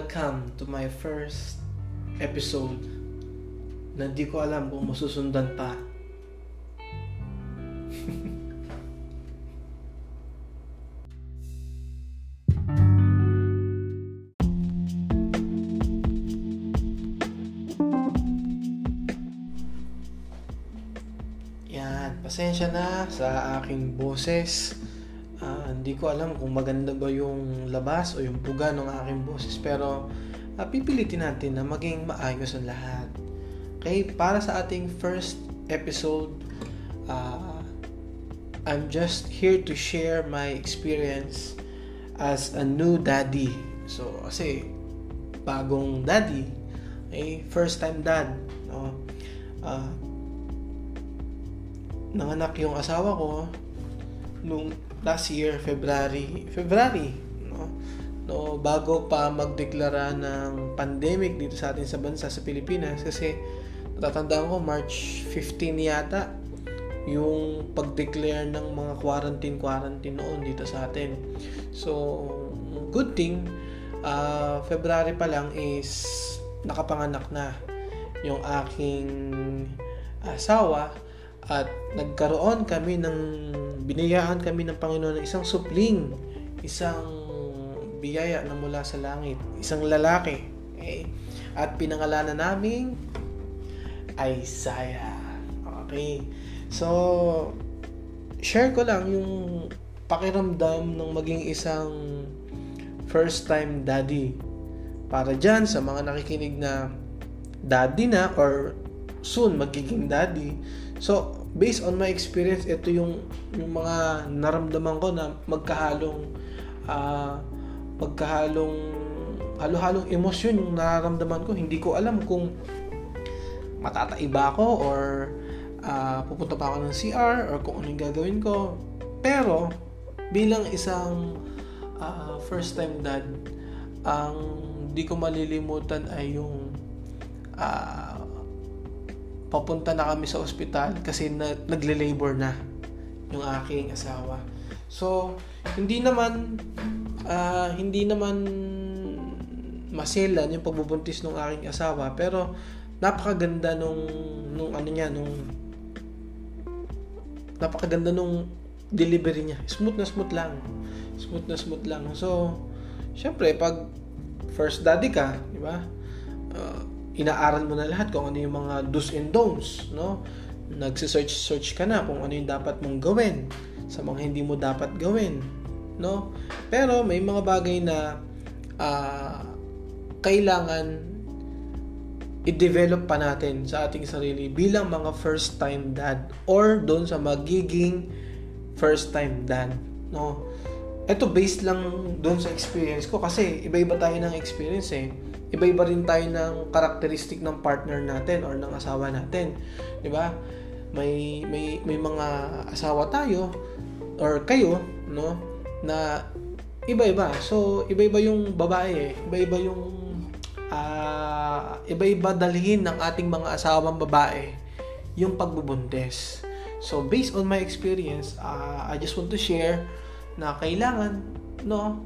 welcome to my first episode na di ko alam kung masusundan pa. Yan, pasensya na sa aking boses. Hindi ko alam kung maganda ba yung labas o yung buga ng aking boses pero uh, pipilitin natin na maging maayos ang lahat. Okay, para sa ating first episode, uh, I'm just here to share my experience as a new daddy. So, kasi bagong daddy, okay, first time dad, no? Uh, nanganak yung asawa ko nung last year, February, February, no? No, bago pa magdeklara ng pandemic dito sa atin sa bansa sa Pilipinas kasi natatandaan ko March 15 yata yung pag-declare ng mga quarantine quarantine noon dito sa atin. So, good thing uh, February pa lang is nakapanganak na yung aking asawa at nagkaroon kami ng binayaan kami ng Panginoon ng isang supling, isang biyaya na mula sa langit, isang lalaki. Okay? At pinangalanan namin Isaiah. Okay. So, share ko lang yung pakiramdam ng maging isang first time daddy. Para dyan sa mga nakikinig na daddy na or soon magiging daddy. So, based on my experience, ito yung yung mga naramdaman ko na magkahalong uh, magkahalong halo-halong emosyon yung nararamdaman ko. Hindi ko alam kung matataiba ako or uh, pupunta pa ako ng CR or kung ano yung gagawin ko. Pero, bilang isang uh, first time dad, ang di ko malilimutan ay yung uh, papunta na kami sa ospital kasi na, nagle-labor na yung aking asawa. So, hindi naman uh, hindi naman maselan yung pagbubuntis ng aking asawa pero napakaganda nung nung ano niya nung napakaganda nung delivery niya. Smooth na smooth lang. Smooth na smooth lang. So, syempre pag first daddy ka, di ba? Uh, inaaral mo na lahat kung ano yung mga do's and don'ts, no? Nagse-search search ka na kung ano yung dapat mong gawin sa mga hindi mo dapat gawin, no? Pero may mga bagay na uh, kailangan i-develop pa natin sa ating sarili bilang mga first time dad or doon sa magiging first time dad no ito based lang doon sa experience ko kasi iba-iba tayo ng experience eh iba-iba rin tayo ng karakteristik ng partner natin or ng asawa natin di ba may may may mga asawa tayo or kayo no na iba-iba so iba-iba yung babae eh iba-iba yung uh, iba-iba dalhin ng ating mga asawang babae yung pagbubuntis. So, based on my experience, uh, I just want to share na kailangan, no,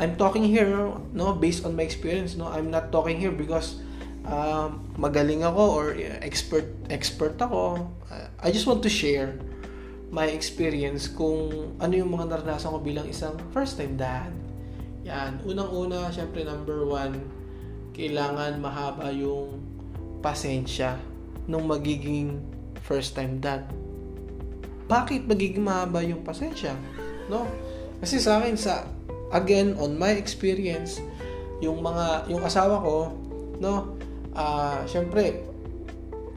I'm talking here, no, based on my experience, no, I'm not talking here because uh, magaling ako or expert expert ako. Uh, I just want to share my experience kung ano yung mga naranasan ko bilang isang first time dad. Yan, unang-una, syempre number one, kailangan mahaba yung pasensya nung magiging first time dad. Bakit magiging mahaba yung pasensya? No? Kasi sa akin sa again on my experience yung mga yung asawa ko no uh, syempre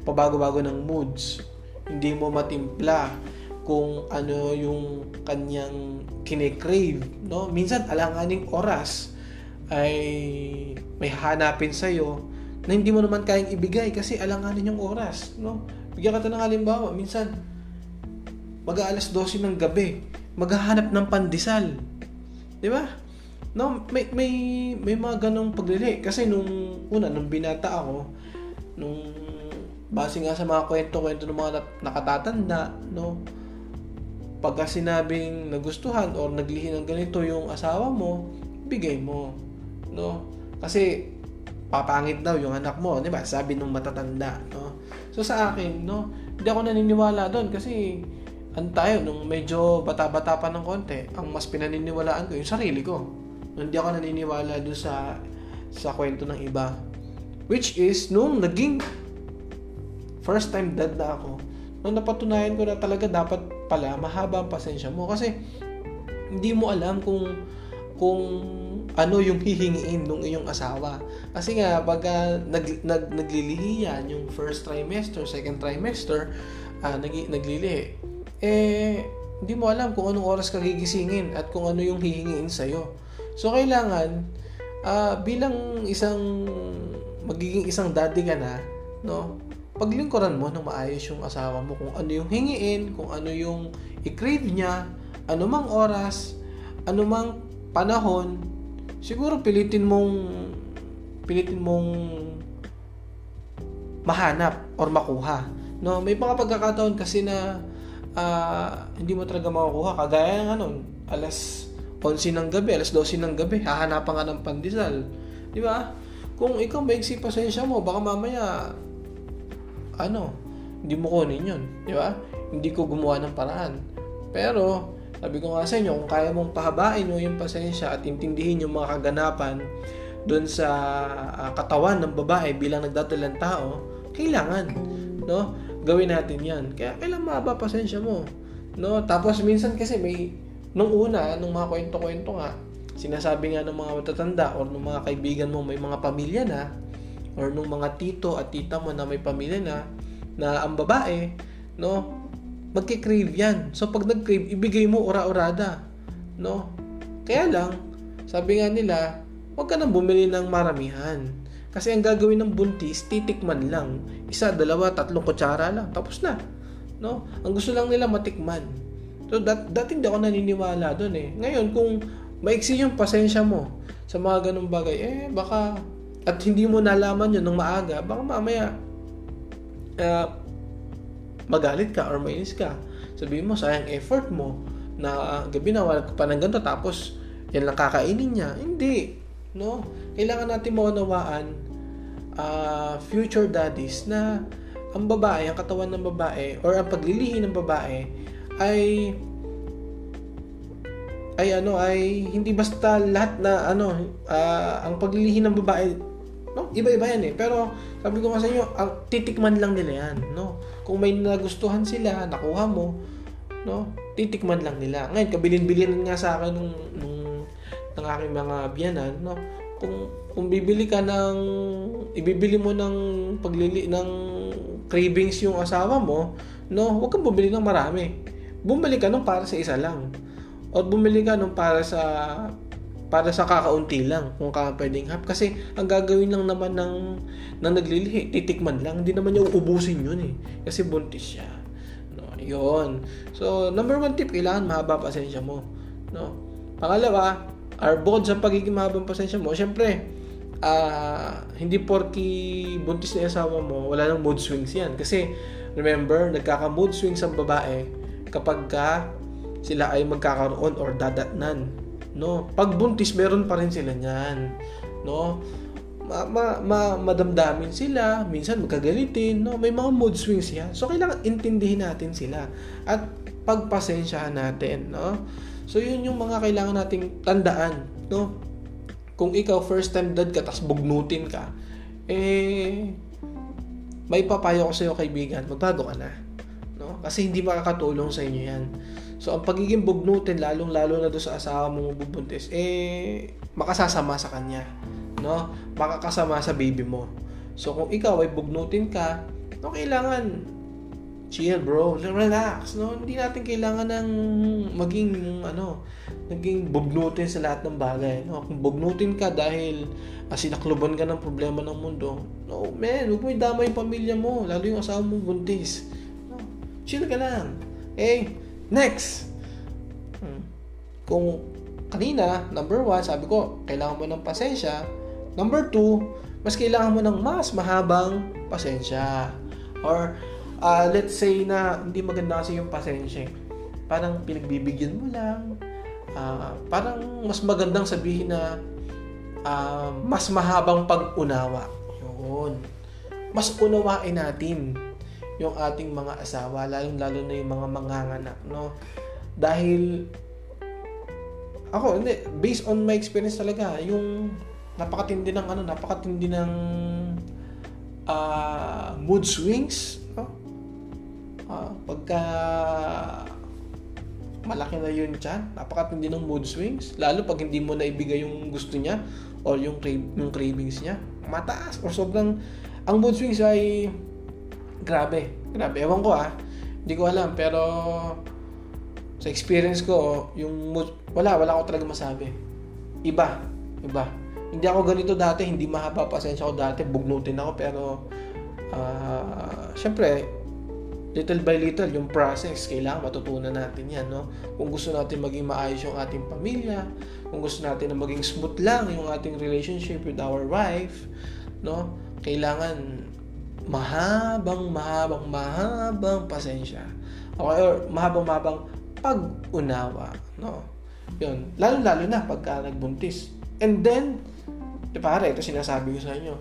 pabago-bago ng moods hindi mo matimpla kung ano yung kanyang kine-crave no minsan alanganing oras ay may hanapin sa iyo na hindi mo naman kayang ibigay kasi alanganin yung oras, no? Bigyan ka ng halimbawa, minsan mag-aalas 12 ng gabi, maghahanap ng pandesal. 'Di ba? No, may may may mga ganong paglili kasi nung una nung binata ako, nung base nga sa mga kwento-kwento ng mga nakatatanda, no? Pagka sinabing nagustuhan or naglihi ng ganito yung asawa mo, bigay mo no? Kasi papangit daw yung anak mo, 'di ba? Sabi nung matatanda, no? So sa akin, no, hindi ako naniniwala doon kasi ang tayo nung medyo bata-bata pa ng konti, ang mas pinaniniwalaan ko yung sarili ko. Hindi ako naniniwala doon sa sa kwento ng iba. Which is nung naging first time dad na ako, nung napatunayan ko na talaga dapat pala mahaba ang pasensya mo kasi hindi mo alam kung kung ano yung hihingiin ng iyong asawa. Kasi nga, pag uh, nag, nag, naglilihi yan, yung first trimester, second trimester, uh, nag, naglilihi, eh, hindi mo alam kung anong oras ka gigisingin at kung ano yung hihingiin sa'yo. So, kailangan, uh, bilang isang, magiging isang daddy ka na, no, paglingkuran mo ng maayos yung asawa mo kung ano yung hingiin, kung ano yung i-crave niya, anumang oras, anumang panahon, siguro pilitin mong pilitin mong mahanap or makuha. No, may mga pagkakataon kasi na uh, hindi mo talaga makukuha kagaya ng ano, alas 11 ng gabi, alas 12 ng gabi, hahanapan ka ng pandesal. Di ba? Kung ikaw maigsi pasensya mo, baka mamaya ano, hindi mo kunin yun. Di ba? Hindi ko gumawa ng paraan. Pero, sabi ko nga sa inyo, kung kaya mong pahabain mo yung pasensya at intindihin yung mga kaganapan doon sa uh, katawan ng babae bilang nagdadalang tao, kailangan, no? Gawin natin 'yan. Kaya kailangan mahaba pasensya mo, no? Tapos minsan kasi may nung una, nung mga kwento-kwento nga, sinasabi nga ng mga matatanda or ng mga kaibigan mo may mga pamilya na or nung mga tito at tita mo na may pamilya na na ang babae, no, magki-crave yan. So pag nag-crave, ibigay mo ora-orada, no? Kaya lang, sabi nga nila, huwag ka nang bumili ng maramihan. Kasi ang gagawin ng buntis, titikman lang. Isa, dalawa, tatlong kutsara lang. Tapos na. No? Ang gusto lang nila matikman. So, dat, dati hindi ako naniniwala doon eh. Ngayon, kung maiksi yung pasensya mo sa mga ganung bagay, eh, baka, at hindi mo nalaman yun ng maaga, baka mamaya, uh, magalit ka or mainis ka. Sabihin mo, sayang effort mo na gabi na wala ka pa ng ganito tapos yan lang kakainin niya. Hindi no? Kailangan natin maunawaan uh, future daddies na ang babae, ang katawan ng babae or ang paglilihi ng babae ay ay ano ay hindi basta lahat na ano uh, ang paglilihi ng babae no? Iba-iba yan eh. Pero sabi ko nga sa inyo ang titikman lang nila yan no? Kung may nagustuhan sila nakuha mo no? Titikman lang nila. Ngayon kabilin-bilin nga sa akin nung, nung ng aking mga biyanan, no? Kung kung bibili ka ng ibibili mo ng paglili ng cravings yung asawa mo, no, huwag kang bumili ng marami. Bumili ka nung para sa isa lang. O bumili ka nung para sa para sa kakaunti lang kung ka pwedeng hap. Kasi ang gagawin lang naman ng ng naglilihi titikman lang. Hindi naman niya uubusin yun eh. Kasi buntis siya. No yon so number one tip kailangan mahaba pasensya mo. No. Pangalawa or bukod sa pagiging mahabang pasensya mo, syempre, uh, hindi porki buntis na asawa mo, wala nang mood swings yan. Kasi, remember, nagkaka-mood swings ang babae kapag ka sila ay magkakaroon or dadatnan. No? Pag buntis, meron pa rin sila niyan. No? Ma, ma, ma, madamdamin sila, minsan magkagalitin, no? May mga mood swings yan. So, kailangan intindihin natin sila. At pagpasensyahan natin, no? So, yun yung mga kailangan nating tandaan, no? Kung ikaw first time dad ka, tapos bugnutin ka, eh, may papayo ko sa iyo kaibigan, magbago ka na. No? Kasi hindi makakatulong sa inyo yan. So, ang pagiging bugnutin, lalong-lalo na doon sa asawa mo bubuntis, eh, makasasama sa kanya. No? Makakasama sa baby mo. So, kung ikaw ay bugnutin ka, no, kailangan chill bro, relax, no? Hindi natin kailangan ng maging, ano, naging bugnutin sa lahat ng bagay, no? Kung bugnutin ka dahil ah, sinakluban ka ng problema ng mundo, no, man, huwag mo idama yung pamilya mo, lalo yung asawa mo buntis. No? Chill ka lang. Eh, next! Hmm. Kung kanina, number one, sabi ko, kailangan mo ng pasensya. Number two, mas kailangan mo ng mas mahabang pasensya. Or, uh, let's say na hindi maganda kasi yung pasensya. Parang pinagbibigyan mo lang. Uh, parang mas magandang sabihin na uh, mas mahabang pag-unawa. Yun. Mas unawain natin yung ating mga asawa, lalong-lalo na yung mga manganganak, no? Dahil ako, hindi, based on my experience talaga, yung napakatindi ng ano, napakatindi ng uh, mood swings? Uh, pagka malaki na yun dyan, napakatindi ng mood swings, lalo pag hindi mo na ibigay yung gusto niya or yung, crave, yung cravings niya, mataas or sobrang, ang mood swings ay grabe, grabe, ewan ko ah, hindi ko alam, pero sa experience ko, yung wala, wala ako talaga masabi. Iba, iba. Hindi ako ganito dati, hindi mahaba pasensya ko dati, bugnutin ako, pero uh, syempre, little by little, yung process, kailangan matutunan natin yan, no? Kung gusto natin maging maayos yung ating pamilya, kung gusto natin na maging smooth lang yung ating relationship with our wife, no? Kailangan mahabang, mahabang, mahabang pasensya. Okay, or mahabang, mahabang pag-unawa. No? Yun. Lalo-lalo na pagka nagbuntis. And then, di pare, ito sinasabi ko sa inyo,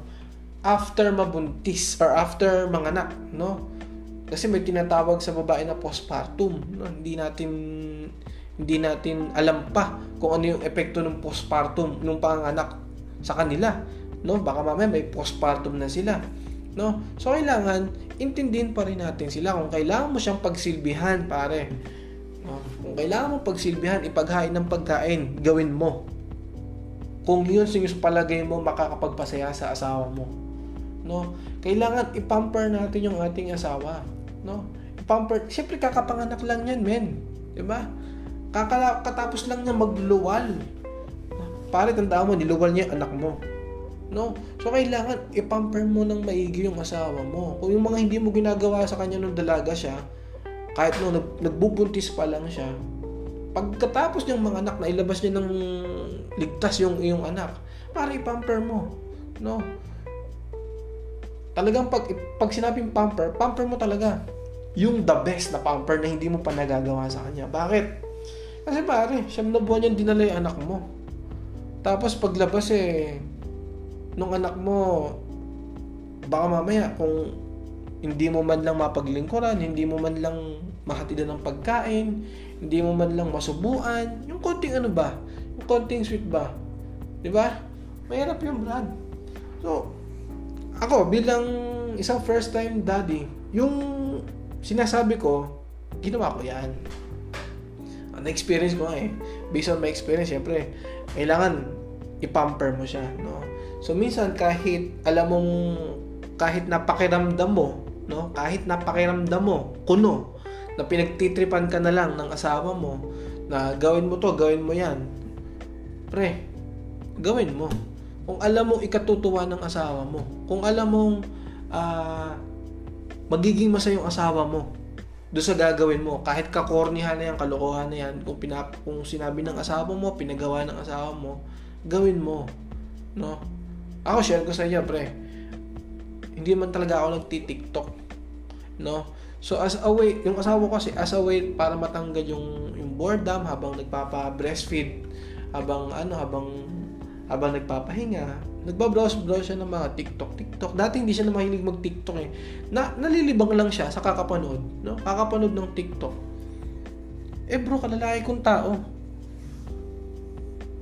after mabuntis or after manganak, no? Kasi may tinatawag sa babae na postpartum, no? Hindi natin hindi natin alam pa kung ano yung epekto ng postpartum nung panganak sa kanila, no? Baka mamaya may postpartum na sila, no? So kailangan intindihin pa rin natin sila kung kailangan mo siyang pagsilbihan, pare kung kailangan mo pagsilbihan, ipaghain ng pagkain, gawin mo. Kung yun sa palagay mo makakapagpasaya sa asawa mo. No? Kailangan ipamper natin yung ating asawa. No? Ipamper, siyempre kakapanganak lang yan, men. 'Di ba? Kakatapos lang niya magluwal. Pare, tandaan mo, niluwal niya anak mo. No? So, kailangan ipamper mo ng maigi yung asawa mo. Kung yung mga hindi mo ginagawa sa kanya nung dalaga siya, kahit nung nag, nagbubuntis pa lang siya, pagkatapos niyang mga anak, na ilabas niya ng ligtas yung iyong anak, para ipamper mo. No? Talagang pag, pag sinabing pamper, pamper mo talaga. Yung the best na pamper na hindi mo pa nagagawa sa kanya. Bakit? Kasi pare, siyam na buwan yan dinala yung anak mo. Tapos paglabas eh, nung anak mo, baka mamaya kung hindi mo man lang mapaglingkuran, hindi mo man lang mahatidan ng pagkain, hindi mo man lang masubuan, yung konting ano ba, yung konting sweet ba, di ba? Mahirap yung Brad. So, ako bilang isang first time daddy, yung sinasabi ko, ginawa ko yan. Ang experience ko eh. Based on my experience, syempre, kailangan ipamper mo siya, no? So, minsan kahit alam mong kahit napakiramdam mo no? Kahit napakiramdam mo, kuno, na pinagtitripan ka na lang ng asawa mo, na gawin mo to, gawin mo yan. Pre, gawin mo. Kung alam mo ikatutuwa ng asawa mo, kung alam mong uh, magiging masaya yung asawa mo, doon sa gagawin mo, kahit kakornihan na yan, kalokohan na yan, kung, pinap kung sinabi ng asawa mo, pinagawa ng asawa mo, gawin mo. No? Ako, share ko sa inyo, pre hindi man talaga ako nagti-TikTok. No? So as a way, yung asawa ko kasi as a way para matanggal yung yung boredom habang nagpapa-breastfeed, habang ano, habang habang nagpapahinga, nagba-browse-browse siya ng mga TikTok, TikTok. Dati hindi siya na mahilig mag-TikTok eh. Na, nalilibang lang siya sa kakapanood, no? Kakapanood ng TikTok. Eh bro, kalalaki kong tao.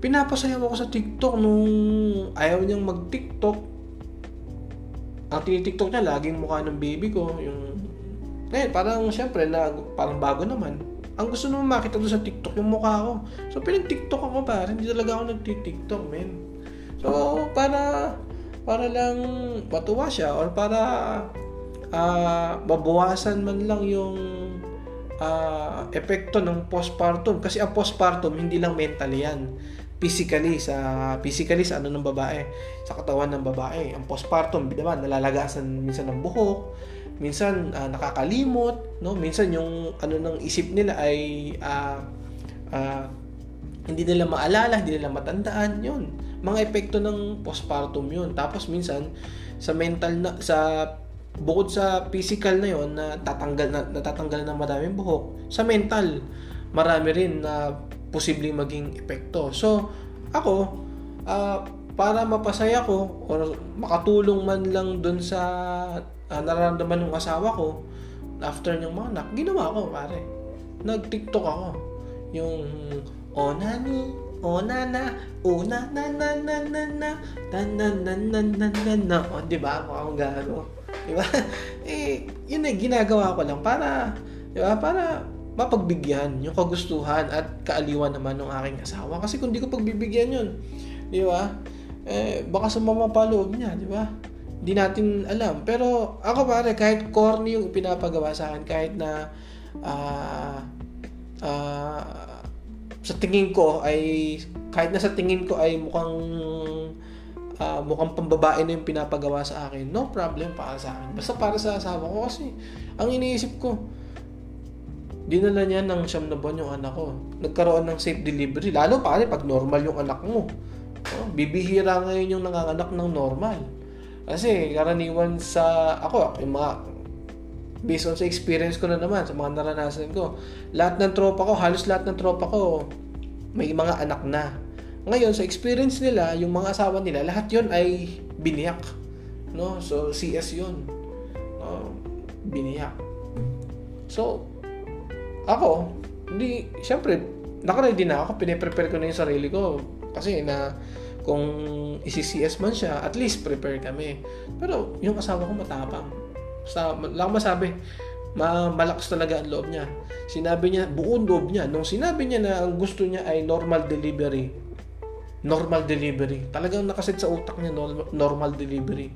Pinapasayaw ako sa TikTok nung ayaw niyang mag-TikTok ang tinitiktok niya, laging mukha ng baby ko, yung... Eh, parang syempre, na, parang bago naman. Ang gusto naman makita doon sa TikTok yung mukha ko. So, pinag-TikTok ako pa. Hindi talaga ako nag-TikTok, men. So, para para lang matuwa siya or para uh, mabawasan man lang yung uh, epekto ng postpartum. Kasi ang postpartum, hindi lang mental yan physically sa physically sa ano ng babae, sa katawan ng babae. Ang postpartum, diba, nalalagasan minsan ng buhok, minsan uh, nakakalimot, no? Minsan yung ano ng isip nila ay uh, uh, hindi nila maalala, hindi nila matandaan, 'yun. Mga epekto ng postpartum 'yun. Tapos minsan sa mental na sa bukod sa physical na 'yon na tatanggal na natatanggal ng maraming buhok, sa mental marami rin na posibleng maging epekto. So, ako, uh, para mapasaya ko or makatulong man lang dun sa uh, nararamdaman ng asawa ko after niyang mga anak, ginawa ko pare. Nag-TikTok ako. Yung o nani, o nana, o na na na na na na na na na na na na na o di ba ako akong gago di ba eh yun eh ginagawa ko lang para di ba para mapagbigyan yung kagustuhan at kaaliwan naman ng aking asawa kasi kung di ko pagbibigyan yun di ba eh baka sumama pa loob niya di ba hindi natin alam pero ako pare kahit corny yung pinapagawa sa akin kahit na uh, uh, sa tingin ko ay kahit na sa tingin ko ay mukhang uh, mukhang pambabae na yung pinapagawa sa akin, no problem para sa akin. Basta para sa asawa ko kasi ang iniisip ko, dinala niya ng siyam na buwan yung anak ko. Nagkaroon ng safe delivery. Lalo pare pag normal yung anak mo. Oh, bibihira ngayon yung nanganganak ng normal. Kasi karaniwan sa ako, yung mga based on sa experience ko na naman, sa mga naranasan ko, lahat ng tropa ko, halos lahat ng tropa ko, may mga anak na. Ngayon, sa experience nila, yung mga asawa nila, lahat yon ay biniyak. No? So, CS yun. No? Biniyak. So, ako, hindi, syempre, nakaready na ako, piniprepare ko na yung sarili ko. Kasi na, kung isi-CS man siya, at least prepare kami. Pero, yung asawa ko matapang sa, lang masabi, ma malakas talaga ang loob niya. Sinabi niya, buong loob niya. Nung sinabi niya na ang gusto niya ay normal delivery, normal delivery. Talagang nakaset sa utak niya normal delivery.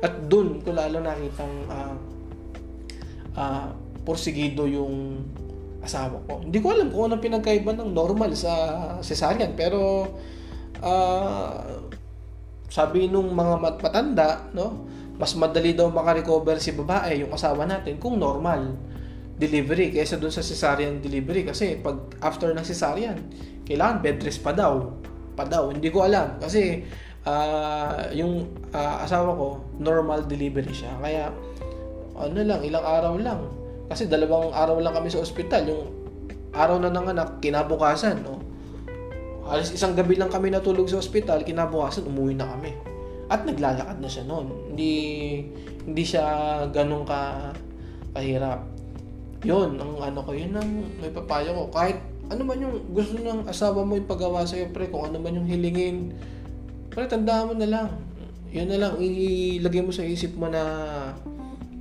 At doon ko lalo nakitang uh, uh, porsigido yung asawa ko. Hindi ko alam kung anong pinagkaiba ng normal sa cesarean. Pero uh, sabi nung mga matanda, no, mas madali daw makarecover si babae, yung asawa natin, kung normal delivery kaysa dun sa cesarean delivery. Kasi pag after ng cesarean, kailangan bed rest pa daw. Pa daw. Hindi ko alam. Kasi uh, yung uh, asawa ko, normal delivery siya. Kaya, ano lang, ilang araw lang. Kasi dalawang araw lang kami sa ospital. Yung araw na ng anak, kinabukasan, no? Alas isang gabi lang kami natulog sa ospital, kinabukasan, umuwi na kami. At naglalakad na siya noon. Hindi hindi siya ganun ka kahirap. 'Yun ang ano ko, 'yun ang may papayo ko. Kahit ano man yung gusto ng asawa mo ipagawa sa iyo, pre, kung ano man yung hilingin, pre, tandaan mo na lang. Yun na lang, ilagay mo sa isip mo na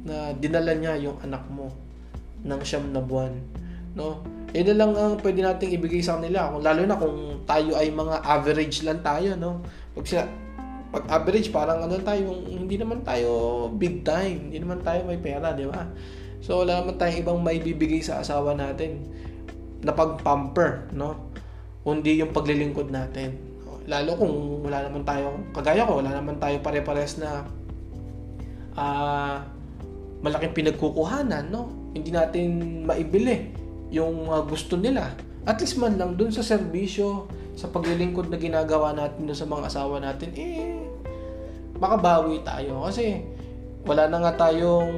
na dinala niya yung anak mo ng siyam na buwan. No? Yun na lang ang pwede nating ibigay sa kanila. Kung, lalo na kung tayo ay mga average lang tayo. No? Pag sila, pag average, parang ano tayo, hindi naman tayo big time, hindi naman tayo may pera, di ba? So, wala naman tayong ibang may bibigay sa asawa natin na pag-pamper, no? Kundi yung paglilingkod natin. Lalo kung wala naman tayo, kagaya ko, wala naman tayo pare-pares na uh, malaking pinagkukuhanan, no? Hindi natin maibili yung uh, gusto nila. At least man lang dun sa serbisyo, sa paglilingkod na ginagawa natin sa mga asawa natin, eh, makabawi tayo. Kasi, wala na nga tayong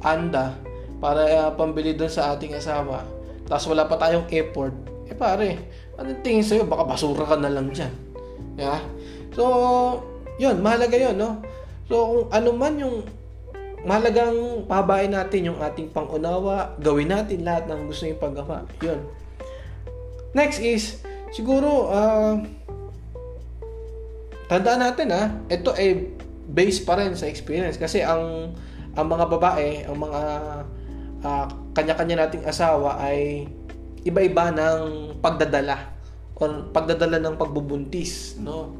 anda para uh, pambili doon sa ating asawa. Tapos wala pa tayong effort. Eh pare, ano tingin sa'yo? Baka basura ka na lang dyan. Yeah? So, yun, mahalaga yun, no? So, kung ano man yung mahalagang pababain natin yung ating pangunawa, gawin natin lahat ng gusto yung paggawa. Yun. Next is, siguro, uh, tandaan natin ha, ah, ito ay base pa rin sa experience. Kasi ang, ang mga babae, ang mga uh, kanya-kanya nating asawa ay iba-iba ng pagdadala or pagdadala ng pagbubuntis, no?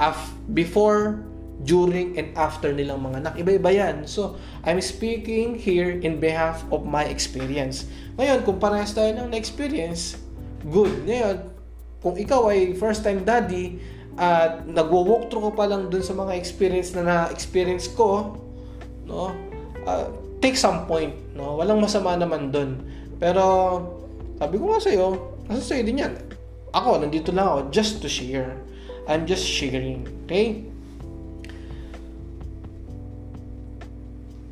Af before, during, and after nilang mga anak. Iba-iba yan. So, I'm speaking here in behalf of my experience. Ngayon, kung parehas tayo ng experience, good. Ngayon, kung ikaw ay first time daddy at nagwo-walk through ka pa lang dun sa mga experience na na-experience ko, no? Uh, take some point, no? Walang masama naman dun. Pero sabi ko nga sa iyo, nasa sa'yo din yan. Ako, nandito lang ako just to share. I'm just sharing. Okay?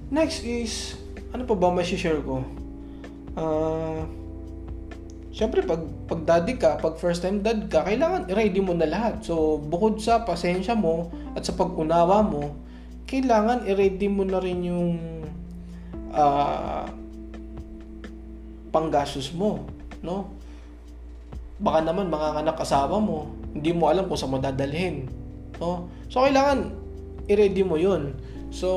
Next is, ano pa ba share ko? Uh, syempre pag, pag daddy ka, pag first time dad ka, kailangan i-ready mo na lahat. So, bukod sa pasensya mo at sa pag-unawa mo, kailangan i-ready mo na rin yung uh, panggastos mo, no? Baka naman mga anak asawa mo, hindi mo alam kung saan mo dadalhin, no? So, kailangan i-ready mo yun. So,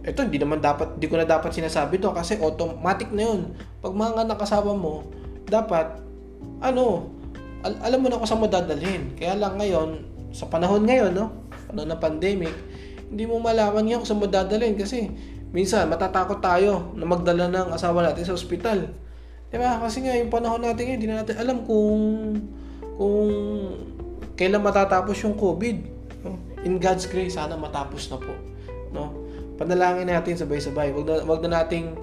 ito hindi naman dapat, hindi ko na dapat sinasabi to kasi automatic na yun. Pag mga anak mo, dapat, ano, al- alam mo na kung saan mo dadalhin. Kaya lang ngayon, sa panahon ngayon, no? Panahon ng pandemic, hindi mo malaman yan kung saan mo kasi minsan matatakot tayo na magdala ng asawa natin sa ospital. Diba? Kasi nga yung panahon natin ngayon, hindi na natin alam kung kung kailan matatapos yung COVID. In God's grace, sana matapos na po. Panalangin natin sabay-sabay. Wag na, wag na nating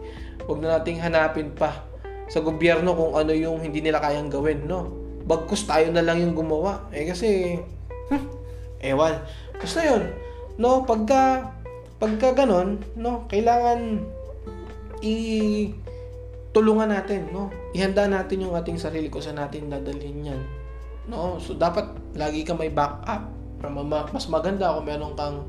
wag na nating hanapin pa sa gobyerno kung ano yung hindi nila kayang gawin, no? Bagkus tayo na lang yung gumawa. Eh kasi, hmm, ewan. Basta yun, no? Pagka, pagka ganon, no? Kailangan i tulungan natin, no? Ihanda natin yung ating sarili ko sa natin dadalhin yan. No? So, dapat lagi ka may backup. Mas maganda kung meron kang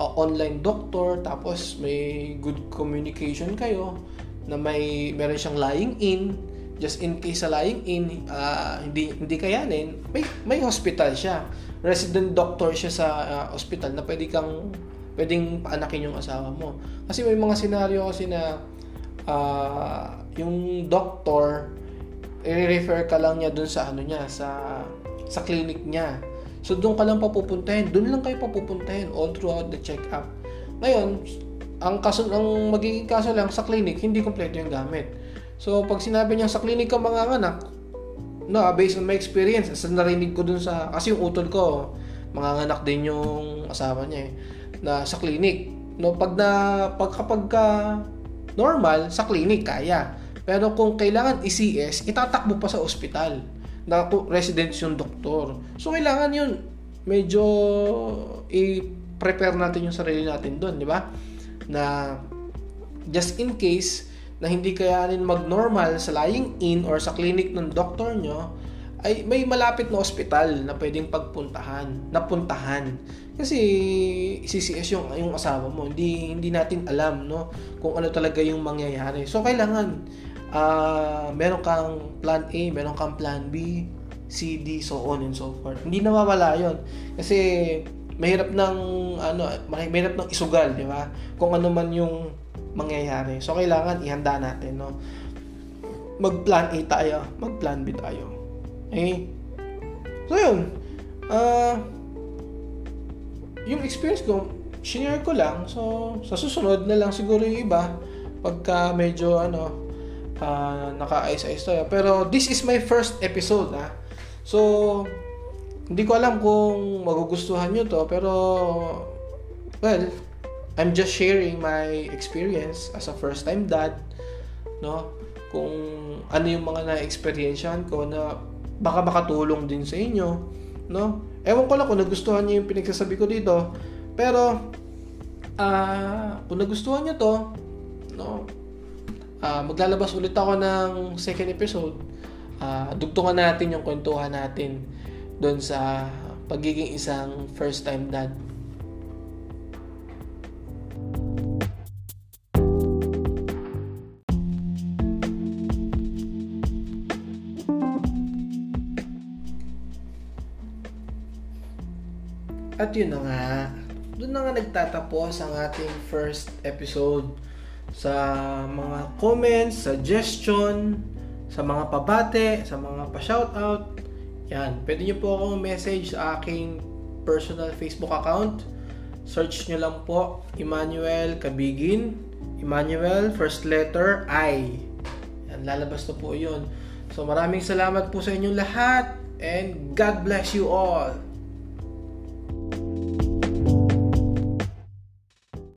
uh, online doctor, tapos may good communication kayo, na may meron siyang lying in just in case sa lying in uh, hindi hindi kayanin may may hospital siya. Resident doctor siya sa uh, hospital na pwede kang pwedeng paanakin yung asawa mo. Kasi may mga senaryo kasi na uh, yung doctor i-refer ka lang niya dun sa ano niya sa sa clinic niya so doon ka lang papupuntahin doon lang kayo papupuntahin all throughout the check-up ngayon ang kaso ang magiging kaso lang sa clinic, hindi kompleto yung gamit. So pag sinabi niya sa clinic ka mga anak, no, based on my experience, sa narinig ko dun sa kasi yung utol ko, mga anak din yung asawa niya eh, na sa clinic. No, pag na pag kapag ka normal sa clinic kaya. Pero kung kailangan i-CS, itatakbo pa sa ospital na residence yung doktor. So kailangan yun medyo i-prepare natin yung sarili natin doon, di ba? na just in case na hindi kayanin mag-normal sa lying in or sa clinic ng doktor nyo, ay may malapit na ospital na pwedeng pagpuntahan, napuntahan. Kasi CCS yung yung asawa mo, hindi hindi natin alam no kung ano talaga yung mangyayari. So kailangan uh, meron kang plan A, meron kang plan B, C, D, so on and so forth. Hindi nawawala 'yon. Kasi mahirap ng ano, mahirap ng isugal, di ba? Kung ano man yung mangyayari. So kailangan ihanda natin, no? Mag-plan A tayo, mag-plan B tayo. Okay? So yun. Uh, yung experience ko, share ko lang. So sa susunod na lang siguro yung iba pagka medyo ano uh, naka-ice-ice tayo. Pero this is my first episode, ha? So, hindi ko alam kung magugustuhan nyo to, pero, well, I'm just sharing my experience as a first time dad, no? Kung ano yung mga na-experiencean ko na baka makatulong din sa inyo, no? Ewan ko lang kung nagustuhan niyo yung pinagsasabi ko dito, pero, uh, kung nagustuhan niyo to, no? Uh, maglalabas ulit ako ng second episode. Uh, dugtungan natin yung kwentuhan natin doon sa pagiging isang first time dad. At yun na nga, doon na nga nagtatapos ang ating first episode sa mga comments, suggestion, sa mga pabate, sa mga pa-shoutout, yan. Pwede nyo po akong message sa aking personal Facebook account. Search nyo lang po Emmanuel Kabigin. Emmanuel, first letter I. Yan, lalabas na po yun. So maraming salamat po sa inyong lahat and God bless you all.